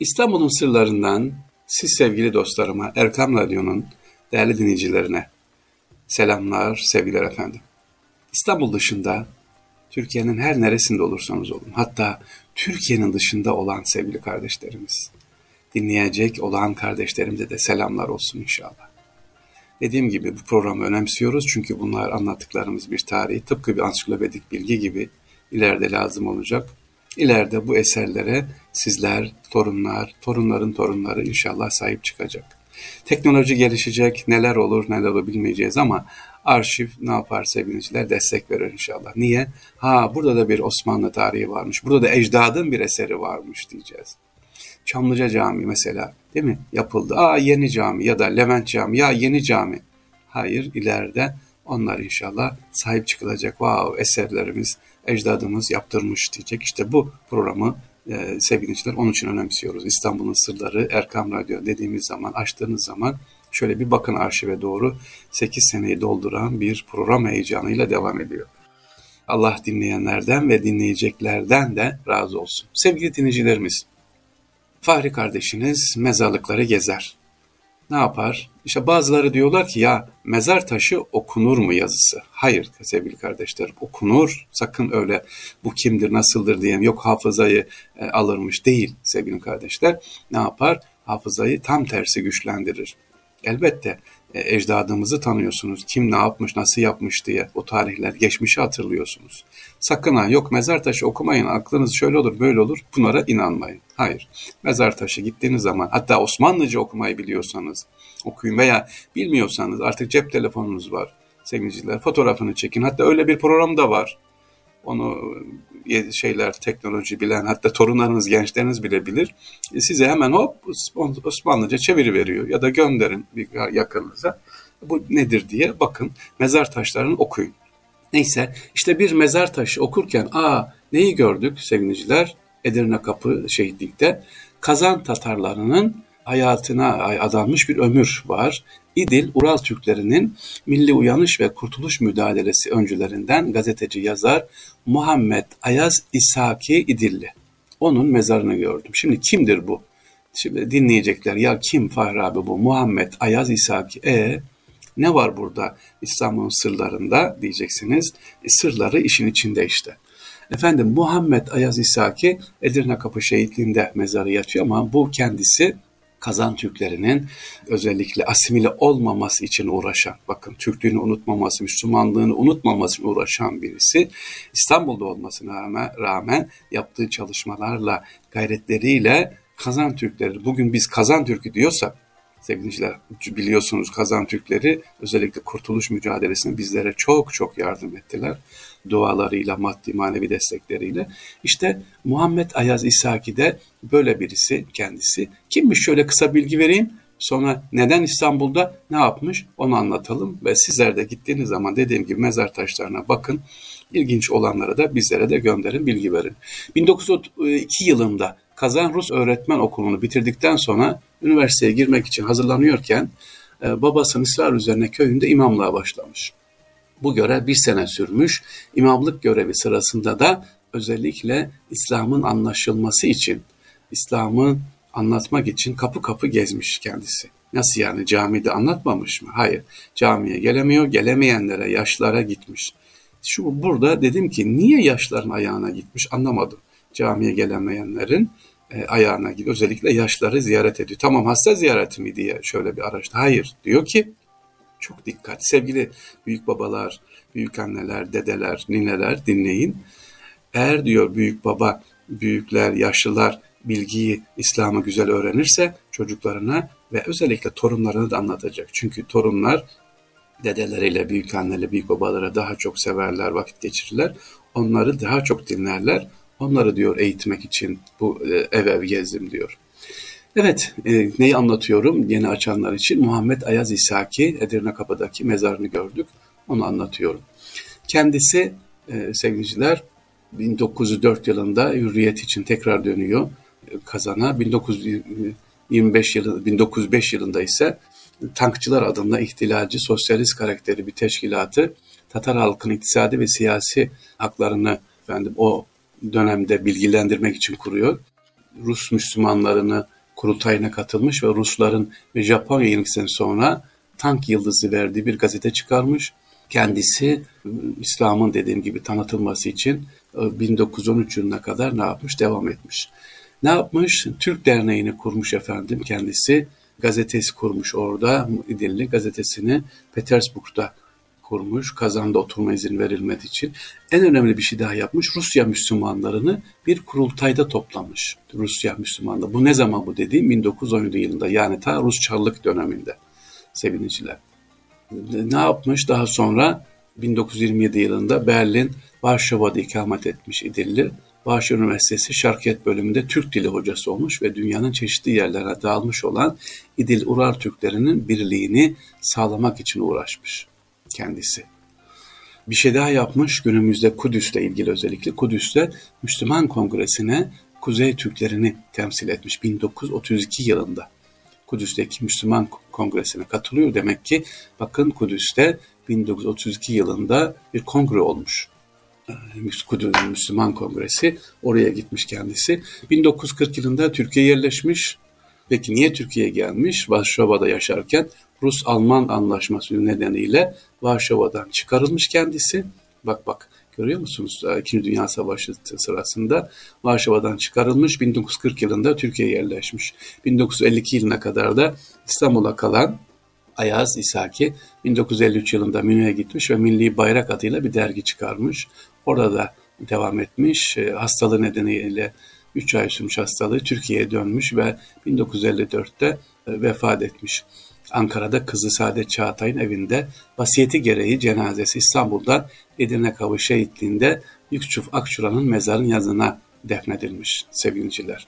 İstanbul'un sırlarından siz sevgili dostlarıma, Erkam Radyo'nun değerli dinleyicilerine selamlar, sevgiler efendim. İstanbul dışında Türkiye'nin her neresinde olursanız olun, hatta Türkiye'nin dışında olan sevgili kardeşlerimiz, dinleyecek olan kardeşlerimize de selamlar olsun inşallah. Dediğim gibi bu programı önemsiyoruz çünkü bunlar anlattıklarımız bir tarihi, tıpkı bir ansiklopedik bilgi gibi ileride lazım olacak. İleride bu eserlere sizler, torunlar, torunların torunları inşallah sahip çıkacak. Teknoloji gelişecek, neler olur neler olur bilmeyeceğiz ama arşiv ne yapar sevgiliciler destek verir inşallah. Niye? Ha burada da bir Osmanlı tarihi varmış, burada da ecdadın bir eseri varmış diyeceğiz. Çamlıca Camii mesela değil mi? Yapıldı. Aa yeni cami ya da Levent Cami ya yeni cami. Hayır ileride onlar inşallah sahip çıkılacak. Wow eserlerimiz ecdadımız yaptırmış diyecek. İşte bu programı e, sevgili onun için önemsiyoruz. İstanbul'un Sırları Erkam Radyo dediğimiz zaman açtığınız zaman şöyle bir bakın arşive doğru 8 seneyi dolduran bir program heyecanıyla devam ediyor. Allah dinleyenlerden ve dinleyeceklerden de razı olsun. Sevgili dinleyicilerimiz, Fahri kardeşiniz mezarlıkları gezer. Ne yapar? İşte bazıları diyorlar ki ya mezar taşı okunur mu yazısı? Hayır sevgili kardeşlerim okunur. Sakın öyle bu kimdir nasıldır diyeyim yok hafızayı e, alırmış değil sevgili kardeşler. Ne yapar? Hafızayı tam tersi güçlendirir. Elbette ecdadımızı tanıyorsunuz. Kim ne yapmış, nasıl yapmış diye o tarihler, geçmişi hatırlıyorsunuz. Sakın ha yok mezar taşı okumayın, aklınız şöyle olur, böyle olur. Bunlara inanmayın. Hayır. Mezar taşı gittiğiniz zaman hatta Osmanlıca okumayı biliyorsanız okuyun veya bilmiyorsanız artık cep telefonunuz var sevgiliciler. Fotoğrafını çekin. Hatta öyle bir program da var. Onu e, şeyler teknoloji bilen hatta torunlarınız gençleriniz bile bilir. E, size hemen hop Osmanlıca çeviri veriyor ya da gönderin bir yakınınıza. Bu nedir diye bakın mezar taşlarını okuyun. Neyse işte bir mezar taşı okurken aa neyi gördük sevgiliciler? Edirne Kapı şehitlikte Kazan Tatarlarının hayatına adanmış bir ömür var. İdil, Ural Türklerinin milli uyanış ve kurtuluş mücadelesi öncülerinden gazeteci yazar Muhammed Ayaz İshaki İdilli. Onun mezarını gördüm. Şimdi kimdir bu? Şimdi dinleyecekler ya kim Fahri abi bu? Muhammed Ayaz İshaki. E ne var burada İslam'ın sırlarında diyeceksiniz. E, sırları işin içinde işte. Efendim Muhammed Ayaz İshaki Edirne Kapı Şehitliği'nde mezarı yatıyor ama bu kendisi Kazan Türklerinin özellikle asimile olmaması için uğraşan, bakın Türklüğünü unutmaması, Müslümanlığını unutmaması için uğraşan birisi, İstanbul'da olmasına rağmen, rağmen yaptığı çalışmalarla, gayretleriyle Kazan Türkleri, bugün biz Kazan Türk'ü diyorsak, sevgiliciler biliyorsunuz Kazan Türkleri özellikle kurtuluş mücadelesinde bizlere çok çok yardım ettiler. Dualarıyla, maddi manevi destekleriyle. İşte Muhammed Ayaz İsaki de böyle birisi kendisi. Kimmiş şöyle kısa bilgi vereyim. Sonra neden İstanbul'da ne yapmış onu anlatalım ve sizler de gittiğiniz zaman dediğim gibi mezar taşlarına bakın. İlginç olanlara da bizlere de gönderin, bilgi verin. 1902 yılında Kazan Rus Öğretmen Okulu'nu bitirdikten sonra üniversiteye girmek için hazırlanıyorken e, babasının ısrar üzerine köyünde imamlığa başlamış. Bu görev bir sene sürmüş. İmamlık görevi sırasında da özellikle İslam'ın anlaşılması için, İslam'ı anlatmak için kapı kapı gezmiş kendisi. Nasıl yani camide anlatmamış mı? Hayır. Camiye gelemiyor, gelemeyenlere, yaşlara gitmiş. Şu burada dedim ki niye yaşların ayağına gitmiş anlamadım. Camiye gelemeyenlerin e, ayağına gidiyor. Özellikle yaşları ziyaret ediyor. Tamam hasta ziyareti mi diye şöyle bir araçta. Hayır diyor ki çok dikkat. Sevgili büyük babalar, büyük anneler, dedeler, nineler dinleyin. Eğer diyor büyük baba, büyükler, yaşlılar bilgiyi, İslam'ı güzel öğrenirse çocuklarına ve özellikle torunlarına da anlatacak. Çünkü torunlar dedeleriyle, büyük anneyle, büyük babalara daha çok severler, vakit geçirirler. Onları daha çok dinlerler. Onları diyor eğitmek için bu ev ev gezdim diyor. Evet, e, neyi anlatıyorum yeni açanlar için? Muhammed Ayaz İsaki Edirne Kapı'daki mezarını gördük. Onu anlatıyorum. Kendisi e, sevgiliciler 1904 yılında hürriyet için tekrar dönüyor e, kazana. 1925 yılı, 1905 yılında ise Tankçılar adında ihtilalci, sosyalist karakteri bir teşkilatı Tatar halkın iktisadi ve siyasi haklarını efendim o dönemde bilgilendirmek için kuruyor. Rus Müslümanlarını kurultayına katılmış ve Rusların ve Japonya yenilgisinden sonra tank yıldızı verdiği bir gazete çıkarmış. Kendisi İslam'ın dediğim gibi tanıtılması için 1913 yılına kadar ne yapmış? Devam etmiş. Ne yapmış? Türk Derneği'ni kurmuş efendim kendisi. Gazetesi kurmuş orada. İdilli gazetesini Petersburg'da kurmuş. Kazan'da oturma izin verilmediği için. En önemli bir şey daha yapmış. Rusya Müslümanlarını bir kurultayda toplamış. Rusya Müslümanları. Bu ne zaman bu dediğim? 1917 yılında. Yani ta Rus Çarlık döneminde seviniciler. Ne yapmış? Daha sonra 1927 yılında Berlin, Varşova'da ikamet etmiş İdilli. Varşova Üniversitesi Şarkiyet bölümünde Türk dili hocası olmuş ve dünyanın çeşitli yerlerine dağılmış olan İdil Urar Türklerinin birliğini sağlamak için uğraşmış kendisi. Bir şey daha yapmış günümüzde Kudüs'le ilgili özellikle Kudüs'te Müslüman Kongresi'ne Kuzey Türklerini temsil etmiş 1932 yılında. Kudüs'teki Müslüman Kongresi'ne katılıyor. Demek ki bakın Kudüs'te 1932 yılında bir kongre olmuş. Ee, Kudüs Müslüman Kongresi oraya gitmiş kendisi. 1940 yılında Türkiye yerleşmiş. Peki niye Türkiye'ye gelmiş? Varşova'da yaşarken Rus-Alman anlaşması nedeniyle Varşova'dan çıkarılmış kendisi. Bak bak görüyor musunuz? İkinci Dünya Savaşı sırasında Varşova'dan çıkarılmış 1940 yılında Türkiye'ye yerleşmiş. 1952 yılına kadar da İstanbul'a kalan Ayaz İshaki 1953 yılında Münih'e gitmiş ve Milli Bayrak adıyla bir dergi çıkarmış. Orada da devam etmiş. E, hastalığı nedeniyle 3 ay sürmüş hastalığı Türkiye'ye dönmüş ve 1954'te e, vefat etmiş. Ankara'da kızı Saadet Çağatay'ın evinde vasiyeti gereği cenazesi İstanbul'dan Edirne Kavı Şehitliği'nde Yusuf Akçura'nın mezarın yazına defnedilmiş sevgiliciler.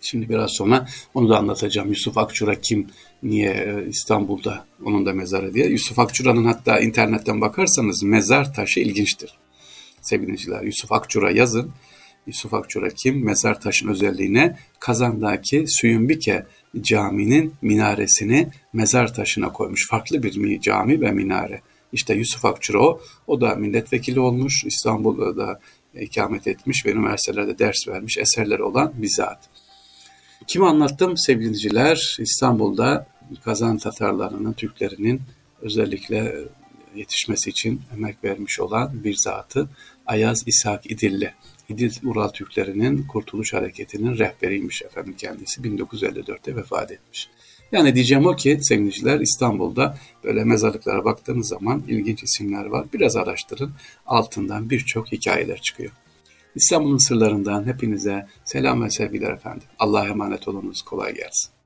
Şimdi biraz sonra onu da anlatacağım. Yusuf Akçura kim, niye e, İstanbul'da onun da mezarı diye. Yusuf Akçura'nın hatta internetten bakarsanız mezar taşı ilginçtir. Sevgiliciler Yusuf Akçura yazın. Yusuf Akçura kim? Mezar taşın özelliğine Kazan'daki Süyümbike caminin minaresini mezar taşına koymuş. Farklı bir cami ve minare. İşte Yusuf Akçura o. O da milletvekili olmuş. İstanbul'da da ikamet etmiş ve üniversitelerde ders vermiş eserleri olan bir zat. Kimi anlattım sevgiliciler? İstanbul'da Kazan Tatarlarının, Türklerinin özellikle yetişmesi için emek vermiş olan bir zatı Ayaz İshak İdilli. İdil Ural Türklerinin Kurtuluş Hareketi'nin rehberiymiş efendim kendisi. 1954'te vefat etmiş. Yani diyeceğim o ki sevgiliciler İstanbul'da böyle mezarlıklara baktığınız zaman ilginç isimler var. Biraz araştırın altından birçok hikayeler çıkıyor. İstanbul'un sırlarından hepinize selam ve sevgiler efendim. Allah'a emanet olunuz. Kolay gelsin.